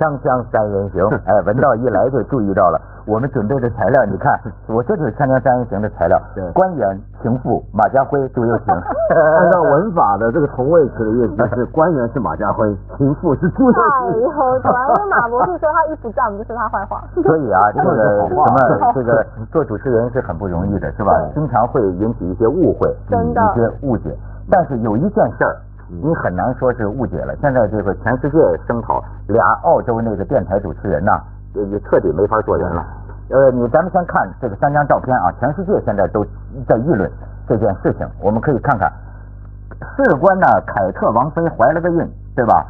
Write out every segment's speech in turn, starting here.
锵锵三人行，哎，文道一来就注意到了我们准备的材料，你看，我这就是锵锵三人行的材料，对官员、情妇、马家辉、朱又廷。按照文法的这个同位词的意思 是，官员是马家辉，情妇是朱又廷。哎呦，果然因为马博士说他衣服脏，就说他坏话。所以啊，这个什么，这个做主持人是很不容易的，是吧？经常会引起一些误会，真的一些误解。但是有一件事儿。你很难说是误解了。现在这个全世界声讨俩澳洲那个电台主持人呐，也彻底没法做人了。呃，你咱们先看这个三张照片啊，全世界现在都在议论这件事情。我们可以看看，事关呢，凯特王妃怀了个孕，对吧？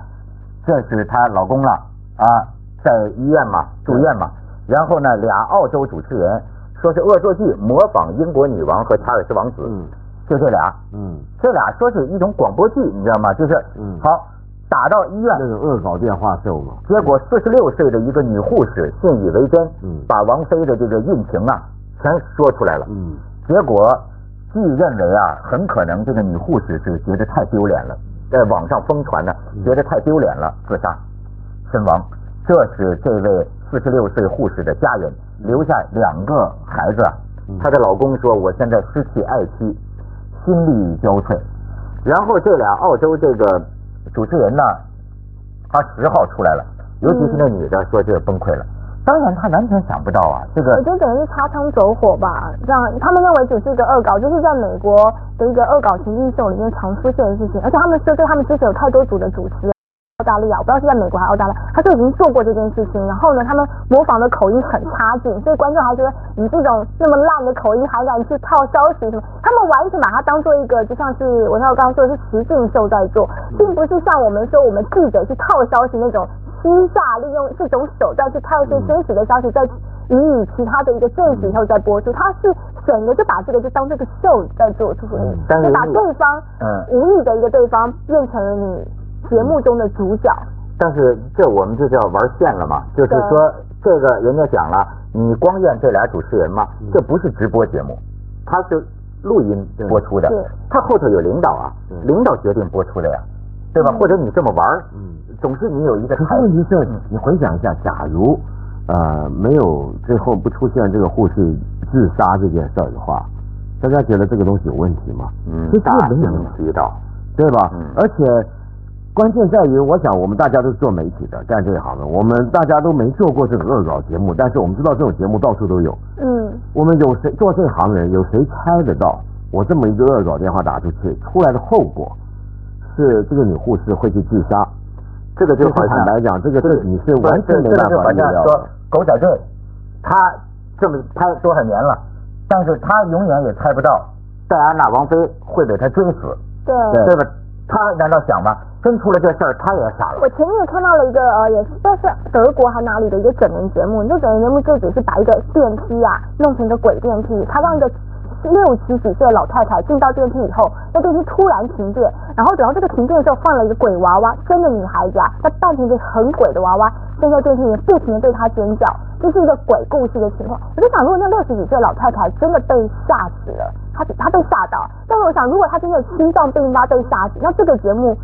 这是她老公了啊，在医院嘛，住院嘛。然后呢，俩澳洲主持人说是恶作剧，模仿英国女王和查尔斯王子。就这俩，嗯，这俩说是一种广播剧，你知道吗？就是，嗯，好，打到医院那个恶搞电话秀嘛。结果四十六岁的一个女护士信以为真，嗯，把王菲的这个孕情啊全说出来了，嗯，结果据认为啊，很可能这个女护士是觉得太丢脸了，在网上疯传呢，觉得太丢脸了，自杀身亡。这是这位四十六岁护士的家人留下两个孩子，她的老公说，我现在失去爱妻。心力交瘁，然后这俩澳洲这个主持人呢，他十号出来了，尤其是那女的说这崩溃了。当然，他完全想不到啊，这个我觉得等于是擦枪走火吧，让他们认为只是一个恶搞，就是在美国的一个恶搞情境秀里面常出现的事情，而且他们说，对他们之前有太多组的主持。澳大利亚，我不知道是在美国还是澳大利亚，他就已经做过这件事情。然后呢，他们模仿的口音很差劲，所以观众还觉得你这种那么烂的口音还敢去套消息什么？他们完全把它当做一个就像是我刚刚说的是实境秀在做，并不是像我们说我们记者去套消息那种私下利用这种手段去套一些真实的消息，再予以其他的一个证实以后再播出。他是整个就把这个就当这个秀在做出，就把对方嗯无意的一个对方变成了你。节目中的主角，但是这我们就叫玩线了嘛，就是说这个人家讲了，你光怨这俩主持人嘛，这不是直播节目，他是录音播出的，他后头有领导啊，领导决定播出的呀，对吧？或者你这么玩，嗯，总是你有一个。可是问题是，你回想一下，假如呃没有最后不出现这个护士自杀这件事儿的话，大家觉得这个东西有问题吗？嗯，大行其道，对吧？而且。关键在于，我想我们大家都是做媒体的，干这一行的，我们大家都没做过这种恶搞节目，但是我们知道这种节目到处都有。嗯。我们有谁做这行人，有谁猜得到，我这么一个恶搞电话打出去，出来的后果是这个女护士会去自杀？这个就坦白讲，这个是你是完全没办法预料。说狗仔队，他这么拍多少年了，但是他永远也猜不到戴安娜王妃会被他追死。对。对吧？他难道想吗？真出了这事儿，他也傻了。我前面也看到了一个呃，也是这是德国还哪里的一个整人节目。那整人节目就只是把一个电梯啊弄成一个鬼电梯，他让一个六十几岁的老太太进到电梯以后，那电梯突然停电，然后等到这个停电的时候，放了一个鬼娃娃，真的女孩子啊，她扮成一个很鬼的娃娃，站在电梯里面不停的对她尖叫，这是一个鬼故事的情况。我就想，如果那六十几岁的老太太真的被吓死了。她她被吓到，但是我想，如果她真的心脏病发被吓死，那这个节目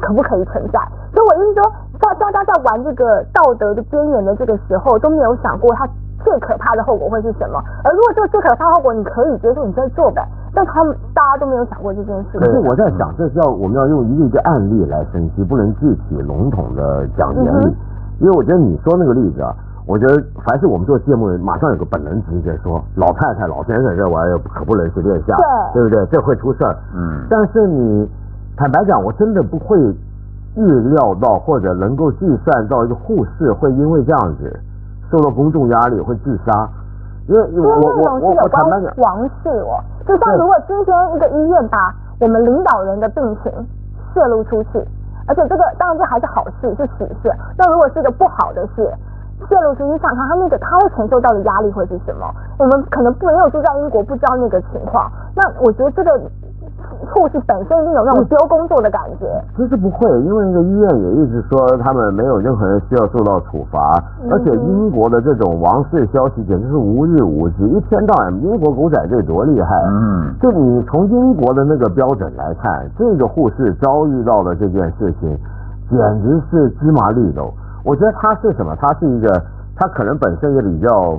可不可以存在？所以我意思说，大大家在玩这个道德的边缘的这个时候，都没有想过他最可怕的后果会是什么。而如果这个最可怕后果你可以接受，你再做呗。但他们大家都没有想过这件事。可是我在想，这是要我们要用一个一个案例来分析，不能具体笼统的讲原理。因为我觉得你说那个例子啊。我觉得凡是我们做节目，马上有个本能直觉说，老太太、老先生这玩意儿可不能随便下，对不对？这会出事儿。嗯。但是你坦白讲，我真的不会预料到或者能够计算到一个护士会因为这样子受到公众压力会自杀。因为我我我我坦白讲，王室哦，就像如果今天一个医院把我们领导人的病情泄露出去，而且这个当然这还是好事，是喜事。那如果是一个不好的事。泄露出去，想看他那个他会承受到的压力会是什么？我们可能没有住在英国，不知道那个情况。那我觉得这个护士本身已经有那种丢工作的感觉。其实不会，因为那个医院也一直说他们没有任何人需要受到处罚，而且英国的这种王室消息简直是无日无之，一天到晚英国狗仔队多厉害。嗯，就你从英国的那个标准来看，这个护士遭遇到的这件事情，简直是芝麻绿豆。我觉得他是什么？他是一个，他可能本身也比较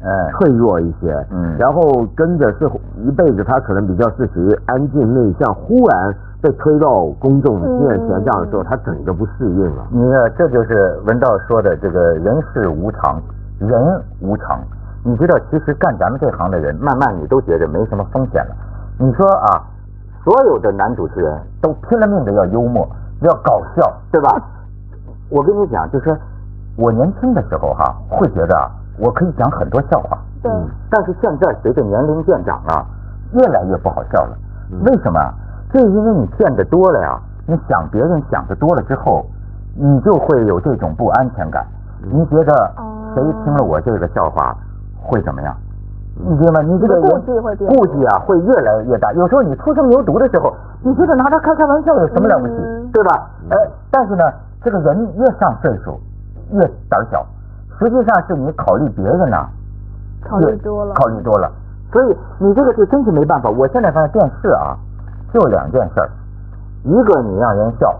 哎，脆弱一些，嗯然后跟着是一辈子，他可能比较是属于安静内向，忽然被推到公众面前这样的时候，他整个不适应了。你看，这就是文道说的这个人世无常，人无常。你知道，其实干咱们这行的人，慢慢你都觉得没什么风险了。你说啊，所有的男主持人都拼了命的要幽默，要搞笑，对吧？我跟你讲，就是我年轻的时候哈、会觉得啊，我可以讲很多笑话，对，但是现在随着年龄渐长啊，越来越不好笑了。为什么啊？这因为你见得多了呀，你想别人想的多了之后，你就会有这种不安全感。你觉得哦谁听了我这个笑话会怎么样？你知道吗？你这个人顾忌会变顾忌啊，会越来越大。有时候你初生牛犊的时候，你觉得拿他开开玩笑有什么了不起，嗯对吧？哎，但是呢，这个人越上岁数越胆小，实际上是你考虑别人呢、考虑多了，考虑多了。所以你这个就真是没办法。我现在发现电视啊，就两件事儿，一个你让人笑，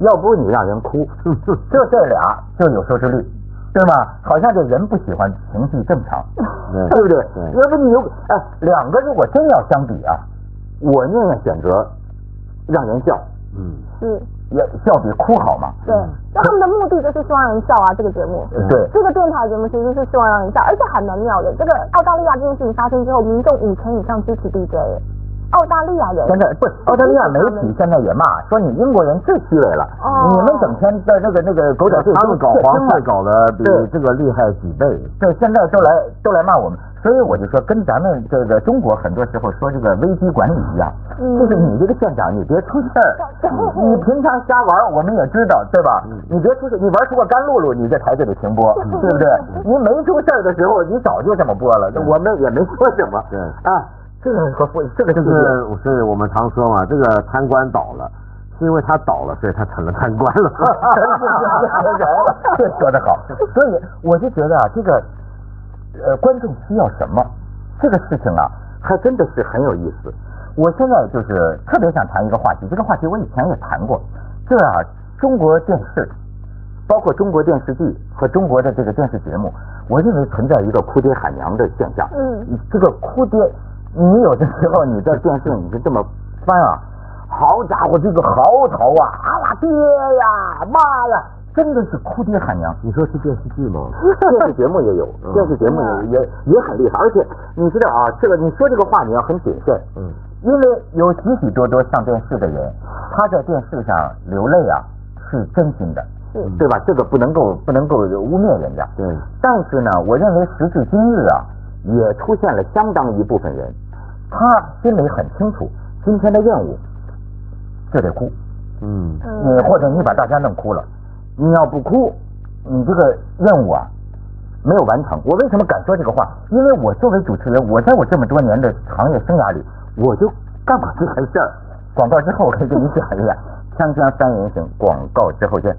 要不你让人哭，就这俩就有收视率，对吧？好像这人不喜欢情绪正常，对。对不对？对。要不你有哎，两个如果真要相比啊，我宁愿选择让人笑，嗯，是，也笑比哭好嘛。对。那他们的目的就是希望让人笑啊，这个节目。对，这个电台节目其实是希望让人笑，而且还蛮妙的。这个澳大利亚这件事情发生之后，民众五成以上支持 DJ，澳大利亚人。现在不，澳大利亚媒体现在也骂说你英国人最虚伪了，哦。你们整天在那个那个狗仔队他们搞黄色搞得比这个厉害几倍。对，现在都来都来骂我们，所以我就说跟咱们这个中国很多时候说这个危机管理一样，嗯。就是你这个县长你别出事儿，你平常瞎玩我们也知道，对吧？你别出事，你玩出个甘露露，你这台就得停播，对不对？你没出事儿的时候，你早就这么播了，我们也没说什么。对。啊，这个和这个就是，所以我们常说嘛，这个贪官倒了，是因为他倒了，所以他成了贪官了。这说的好，所以我就觉得啊，这个呃，观众需要什么，这个事情啊，还真的是很有意思。我现在就是特别想谈一个话题，这个话题我以前也谈过，就是啊，中国电视，包括中国电视剧和中国的这个电视节目，我认为存在一个哭爹喊娘的现象。嗯，这个哭爹，你有的时候你在电视你就这么翻啊，好家伙，这个嚎啕啊，啊呀爹呀妈呀，真的是哭爹喊娘。你说是电视剧吗？电视节目也有，电视节目也也也很厉害，而且你知道啊，这个你说这个话你要很谨慎，嗯，因为有许许多多上电视的人，他在电视上流泪啊是真心的，是对吧？这个不能够不能够污蔑人家，对，但是呢，我认为时至今日啊，也出现了相当一部分人，他心里很清楚，今天的任务就得哭，嗯，你或者你把大家弄哭了，你要不哭，你这个任务啊没有完成。我为什么敢说这个话？因为我作为主持人，我在我这么多年的行业生涯里，我就干过这件事儿。广告之后我可以跟你讲一下，锵锵三人行，广告之后见。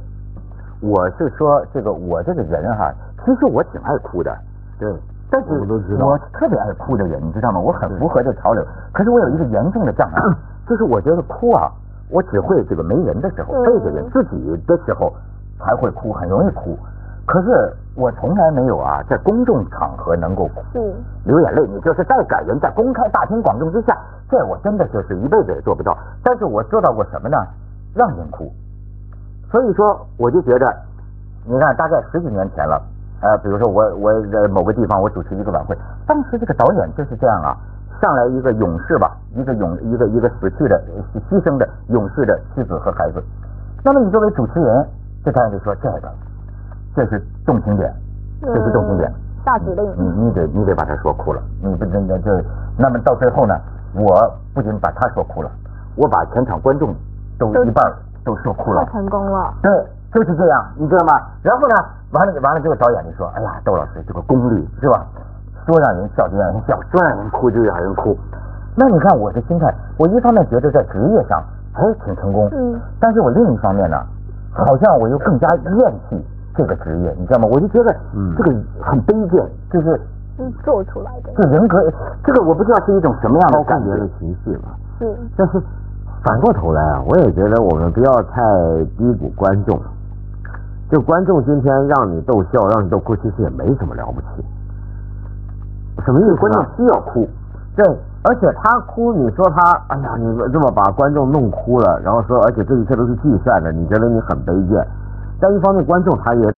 我是说这个我这个人哈、其实我挺爱哭的，对，但是我都知道我特别爱哭的人，你知道吗？我很符合这潮流。可是我有一个严重的障碍，就是我觉得哭啊，我只会这个没人的时候，嗯背着人自己的时候才会哭，很容易哭。可是我从来没有啊，在公众场合能够哭，流眼泪。你就是再感人，在公开大庭广众之下，这我真的就是一辈子也做不到。但是我做到过什么呢？让人哭。所以说，我就觉得，你看，大概十几年前了，呃，比如说我我在某个地方我主持一个晚会，当时这个导演就是这样啊，上来一个勇士吧，一个勇一个一个死去的呃牺牲的勇士的妻子和孩子，那么你作为主持人，这导演就说这个，这是动情点，这是动情点，嗯大指令，你你得你得把他说哭了，你不真的这，那么到最后呢，我不仅把他说哭了，我把全场观众都都一半都说哭了太。成功了，对，就是这样，你知道吗？然后呢，完了完了，这个导演就说：“哎呀，窦老师这个功力是吧？说让人笑就让人笑，说让人哭就让人哭。”那你看我的心态，我一方面觉得在职业上哎挺成功，嗯，但是我另一方面呢，好像我又更加厌弃这个职业，你知道吗？我就觉得嗯这个很卑贱，就是是做出来的，这人格，这个我不知道是一种什么样的感觉。的情绪吧。是，但是反过头来啊，我也觉得我们不要太低估观众，就观众今天让你逗笑，让你逗哭，其实也没什么了不起。什么意思？观众需要哭。对，而且他哭，你说他，哎呀，你这么把观众弄哭了，然后说，而且这一切都是计算的，你觉得你很卑贱。但一方面，观众他也，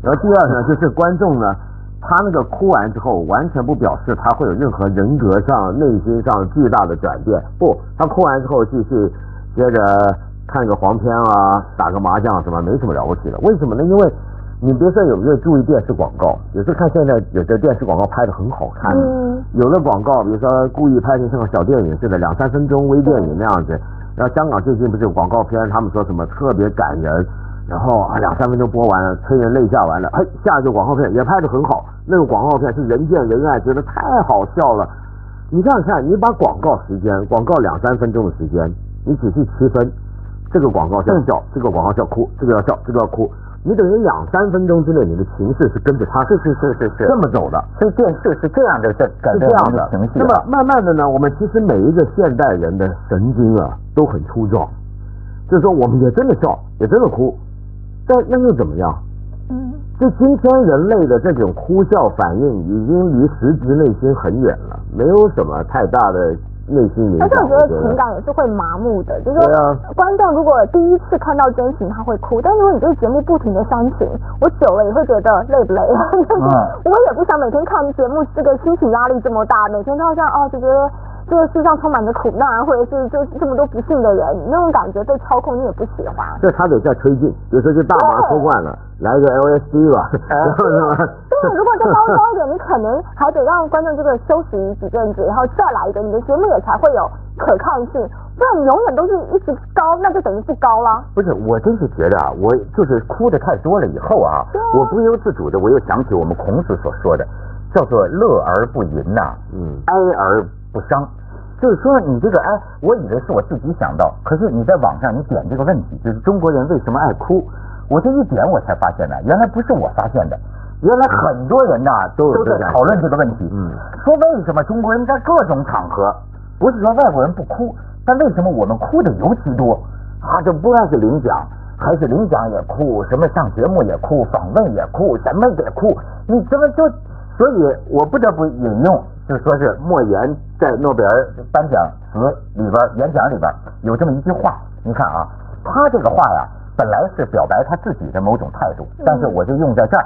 然后第二呢，就是观众呢，他那个哭完之后，完全不表示他会有任何人格上、内心上巨大的转变。不，他哭完之后继续接着看个黄片啊，打个麻将什么，没什么了不起的。为什么呢？因为你别说有没有注意电视广告，有时候看现在有的电视广告拍的很好看，嗯有的广告比如说故意拍成像个小电影似的，两三分钟微电影那样子。然后香港最近不是有广告片，他们说什么特别感人，然后啊两三分钟播完了，催人泪下完了，嘿，下一个广告片也拍的很好，那个广告片是人见人爱，觉得太好笑了。你这样看，你把广告时间，广告两三分钟的时间，你仔细区分，这个广告是要笑，这个广告是要哭，这个要笑，这个要哭。你等于两三分钟之内，你的情绪是跟着他，是是是是是这么走的。所以电视是这样的是这样的的情绪那么啊。慢慢的呢，我们其实每一个现代人的神经啊都很粗壮，就是说我们也真的笑，也真的哭，但那又怎么样？嗯，就今天人类的这种哭笑反应，已经离实质内心很远了，没有什么太大的内心影响。而且我觉得情感也是会麻木的，就是说观众如果第一次看到真情他会哭，但如果你这个节目不停的煽情，我久了也会觉得累不累？我也不想每天看节目，这个心情压力这么大，每天都好像哦就觉得这个世上充满着苦难，或者是就这么多不幸的人，那种感觉被操控你也不喜欢。这他得再推进，比如说就大麻抽惯了，来个 LSD 吧？对，如果再高高一点，你可能还得让观众这个休息几阵子，然后再来一个，你的节目也才会有可看性。不然你永远都是一直高，那就等于不高了。不是，我真是觉得啊，我就是哭的太多了以后啊啊，我不由自主的，我又想起我们孔子所说的，叫做乐而不淫呐、嗯哀而不伤。就是说，你这个哎，我以为是我自己想到，可是你在网上你点这个问题，就是中国人为什么爱哭，我这一点我才发现呢，原来不是我发现的，原来很多人呐都都在讨论这个问题，嗯说为什么中国人在各种场合，不是说外国人不哭，但为什么我们哭的尤其多啊？这不管是领奖，还是领奖也哭，什么上节目也哭，访问也哭，什么也哭，你怎么就？所以我不得不引用，就说是莫言在诺贝尔颁奖词里边演讲里边有这么一句话，你看啊，他这个话呀，本来是表白他自己的某种态度，但是我就用在这儿。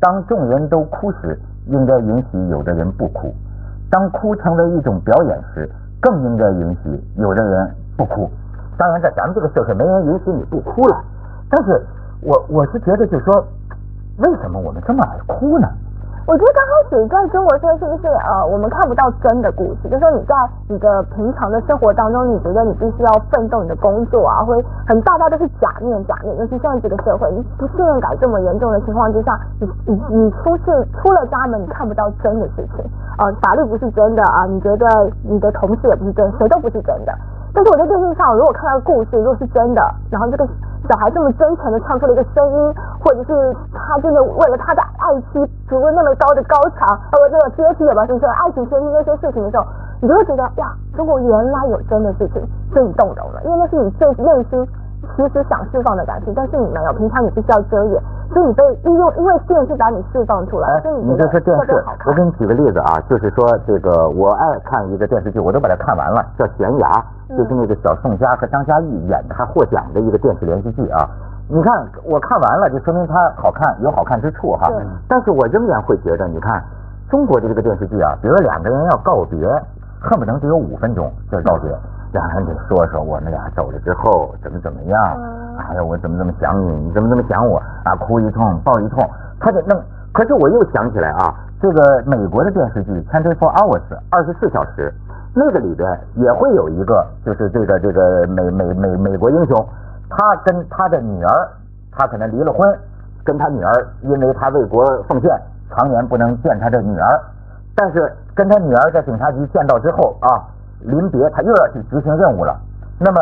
当众人都哭时，应该允许有的人不哭；当哭成为一种表演时，更应该允许有的人不哭。当然，在咱们这个社会，没人允许你不哭了。但是我我是觉得，就说为什么我们这么爱哭呢？我觉得刚开始在中国社会是不是呃，我们看不到真的故事，就是说你在你的平常的生活当中，你觉得你必须要奋斗你的工作啊，会很大大都是假面假面，尤其现在这个社会，你不信任感这么严重的情况之下，你你你出去出了家门，你看不到真的事情，呃，法律不是真的啊，你觉得你的同事也不是真，谁都不是真的。但是我在电视上，如果看到故事，如果是真的，然后这个小孩这么真诚的唱出了一个声音，或者是他真的为了他的爱妻筑了那么高的高墙，呃，这个阶梯也吧，就是说爱情阶梯那些事情的时候，你就会觉得哇，中国原来有真的事情，所以你动容了，因为那是你最内心其实想释放的感情，但是你没有，平常你必须要遮掩，所以你被利用，因为电视把你释放出来，所以你觉得这是电视。我给你举个例子啊，就是说这个我爱看一个电视剧，我都把它看完了，叫《悬崖》，就是那个小宋佳和张嘉译演的，还获奖的一个电视连续剧啊。你看我看完了，就说明它好看，有好看之处哈对。但是我仍然会觉得，你看中国的这个电视剧啊，比如说两个人要告别，恨不能只有五分钟就告别，两个人得说说我们俩走了之后怎么怎么样，嗯哎呀，我怎么怎么想你，你怎么怎么想我啊，哭一通，抱一通，他就弄。可是我又想起来啊，这个美国的电视剧《Twenty Four Hours》二十四小时，那个里边也会有一个，就是这个这个美美美美国英雄，他跟他的女儿，他可能离了婚，跟他女儿因为他为国奉献，常年不能见他的女儿，但是跟他女儿在警察局见到之后啊，临别他又要去执行任务了。那么，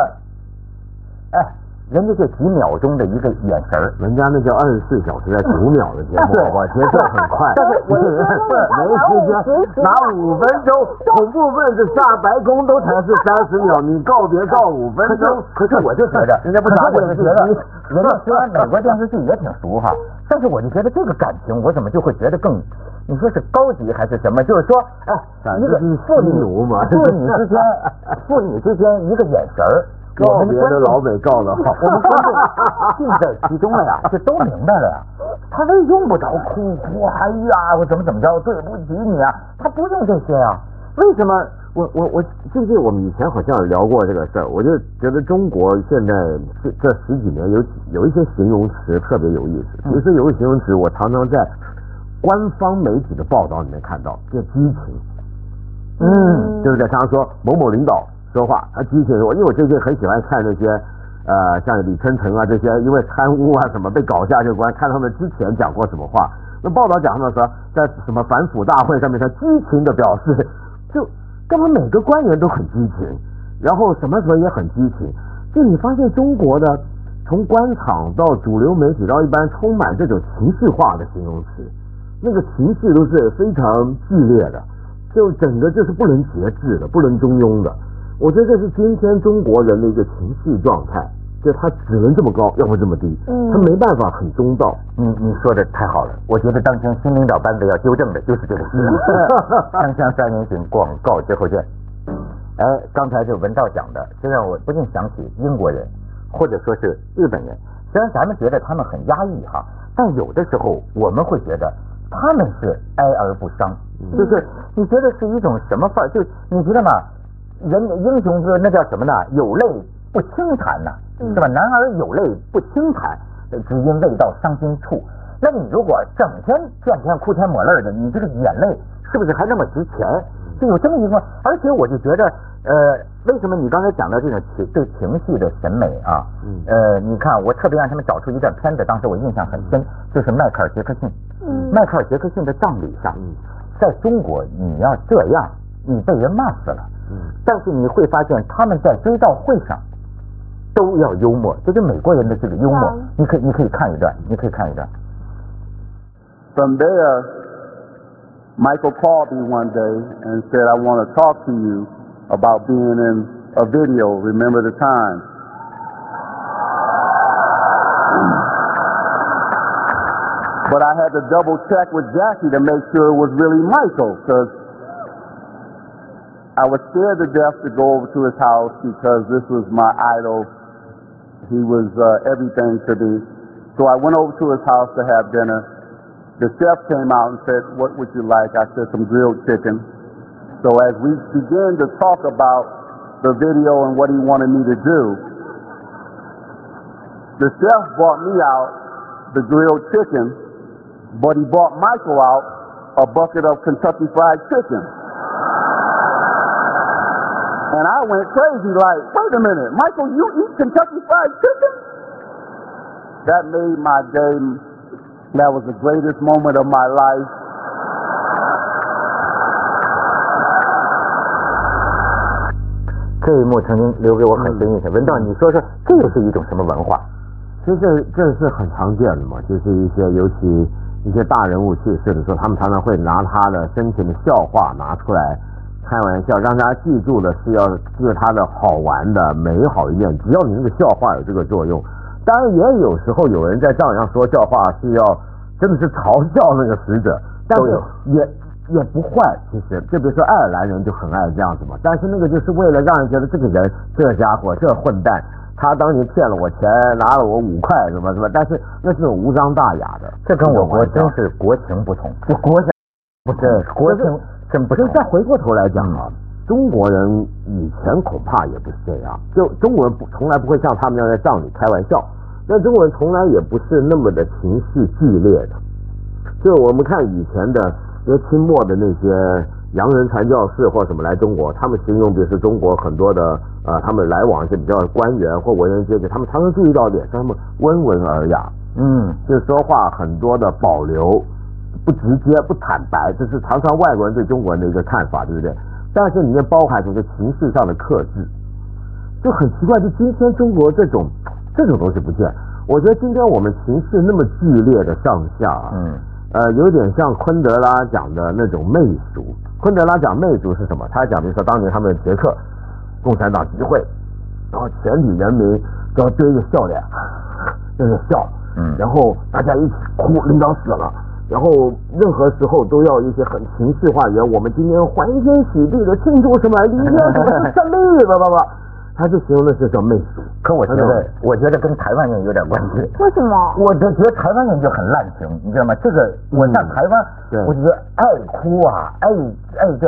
哎，人家就几秒钟的一个眼神儿，人家那叫二十四小时在九秒的节目，对好不好？节奏很快，但是 没时间，拿五分钟，恐怖分子下白宫都才是三十秒，你告别告五分钟，可是我就觉得，人家不可是我打电视就觉得，人家虽然美国电视剧也挺熟哈，但是我就觉得这个感情，我怎么就会觉得更，你说是高级还是什么？就是说，哎，一个父女牛嘛父女之间，父女之间一个眼神告别的老美告的好，我们观众尽在其中了呀，这都明白了呀。他这用不着哭哭，哎呀，我怎么怎么着，对不起你啊，他不用这些啊。为什么？我我我记不记得我们以前好像聊过这个事儿？我就觉得中国现在这这十几年有有一些形容词特别有意思。比如说有个形容词，我常常在官方媒体的报道里面看到，叫激情。嗯对不对？常常说某某领导说话，他激情。我因为我最近很喜欢看那些呃，像李春城啊这些，因为贪污啊什么被搞下去关，看他们之前讲过什么话。那报道讲他们说，在什么反腐大会上面，他激情的表示，就根本每个官员都很激情，然后什么时候也很激情。就你发现中国的从官场到主流媒体到一般，充满这种情绪化的形容词，那个情绪都是非常剧烈的。就整个就是不能节制的，不能中庸的。我觉得这是今天中国人的一个情绪状态，就他只能这么高，要么这么低，嗯他没办法很中道。你你说的太好了，我觉得当前新领导班子要纠正的就是这个事。锵锵三人行，广告之后见。哎，刚才这文道讲的，这让我不禁想起英国人，或者说是日本人。虽然咱们觉得他们很压抑哈，但有的时候我们会觉得他们是哀而不伤，就是你觉得是一种什么范儿？就你觉得吗？人英雄是那叫什么呢？有泪不轻弹呐、嗯是吧？男儿有泪不轻弹，只因未到伤心处。那你如果整天见天哭天抹泪的，你这个眼泪是不是还那么值钱？就有这么一个，而且我就觉得，呃，为什么你刚才讲到这种情对情绪的审美啊？嗯呃，你看我特别让他们找出一段片子，当时我印象很深，就是迈克尔·杰克逊。嗯迈克尔·杰克逊的葬礼上，嗯在中国你要这样，你被人骂死了。嗯但是你会发现他们在追悼会上都要幽默，这是美国人的这个幽默嗯。你可以你可以看一段，你可以看一段。 From there, Michael called me one day and said, I want to talk to you about being in a video, Remember the Time. But I had to double check with Jackie to make sure it was really Michael, because I was scared to death to go over to his house because this was my idol. He was uh, everything to me. So I went over to his house to have dinner. The chef came out and said, What would you like? I said, Some grilled chicken. So as we began to talk about the video and what he wanted me to do, the chef brought me out the grilled chicken, but he brought Michael out a bucket of Kentucky Fried Chicken. And I went crazy, like, wait a minute, Michael, you eat Kentucky Fried Chicken? That made my day. That was the greatest moment of my life. 这一幕曾经留给我很深印象。文道，你说说，这又是一种什么文化？其实这这是很常见的嘛，就是一些尤其一些大人物去世的时候，他们常常会拿他的生前的笑话拿出来开玩笑，让大家记住的是要是他的好玩的美好一面。只要你那个笑话有这个作用，当然也有时候有人在葬礼上说笑话是要真的是嘲笑那个死者，但是也也不坏。其实就比如说爱尔兰人就很爱这样子嘛，但是那个就是为了让人觉得这个人这家伙这混蛋。他当年骗了我钱，拿了我五块，什么什么，但是那是种无伤大雅的。这跟我国真是国情不同，就国家不是国情真不同其实。再回过头来讲啊，中国人以前恐怕也不是这样，就中国人不从来不会像他们那样在葬礼开玩笑，那中国人从来也不是那么的情绪剧烈的。就我们看以前的因为清末的那些洋人传教士或什么来中国，他们形容，比如说中国很多的呃，他们来往一些比较官员或文人阶级，他们常常注意到一点，是他们温文尔雅，嗯，就说话很多的保留，不直接、不坦白，这是常常外国人对中国人的一个看法，对不对？但是里面包含着一个情绪上的克制，就很奇怪。就今天中国这种这种东西不见。我觉得今天我们情绪那么剧烈的上下啊，嗯，呃，有点像昆德拉讲的那种媚俗。昆德拉讲媚俗是什么？他讲，比如说当年他们捷克共产党集会，然后全体人民都要堆着笑脸，在那笑，嗯然后大家一起哭，领导死了。然后任何时候都要一些很情绪化言，我们今天欢天喜地的庆祝什么？李天什么胜利，叭叭叭，他就形容的是叫媚俗。可我觉得，我觉得跟台湾人有点关系。为什么？我就觉得台湾人就很滥情，你知道吗？这个我上台湾，对我就觉得爱哭啊，爱爱这，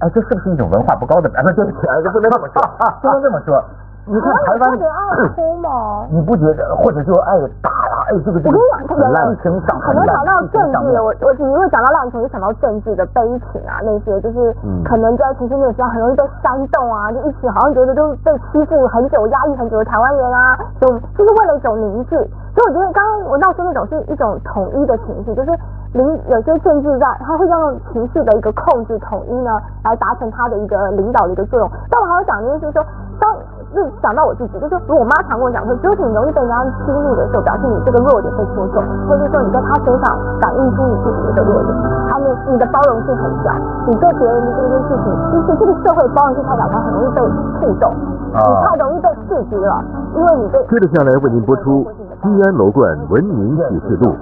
哎，这是不是一种文化不高的？哎，不，对不起，哎，这不能这么说，不能这么说。你看台湾特，别爱哭吗？你不觉得，或者说爱打呀，哎，这个这个我跟你讲，特别很滥情上，可能讲到政治，我我只会讲到滥情，就想到政治的悲情啊，那些就是嗯可能在情绪面上很容易被煽动啊，就一起好像觉得就是被欺负很久、压抑很久的台湾人啊，就就是为了一种凝聚。所以我觉得刚刚我闹出那种是一种统一的情绪，就是领有些政治在，他会用情绪的一个控制统一呢，来达成他的一个领导的一个作用。但我还要讲的就是说，当是想到我自己，就是我妈常跟我讲说，就是你容易被人家激怒的时候，表示你这个弱点被戳中，或者说你在他身上反映出你自己的弱点，他们你的包容性很小，你做别人的这件事情，其实这个社会包容性太小，他很容易被触动，你太容易被刺激了，因为你被。接着下来为您播出《西安楼冠文明启示录》。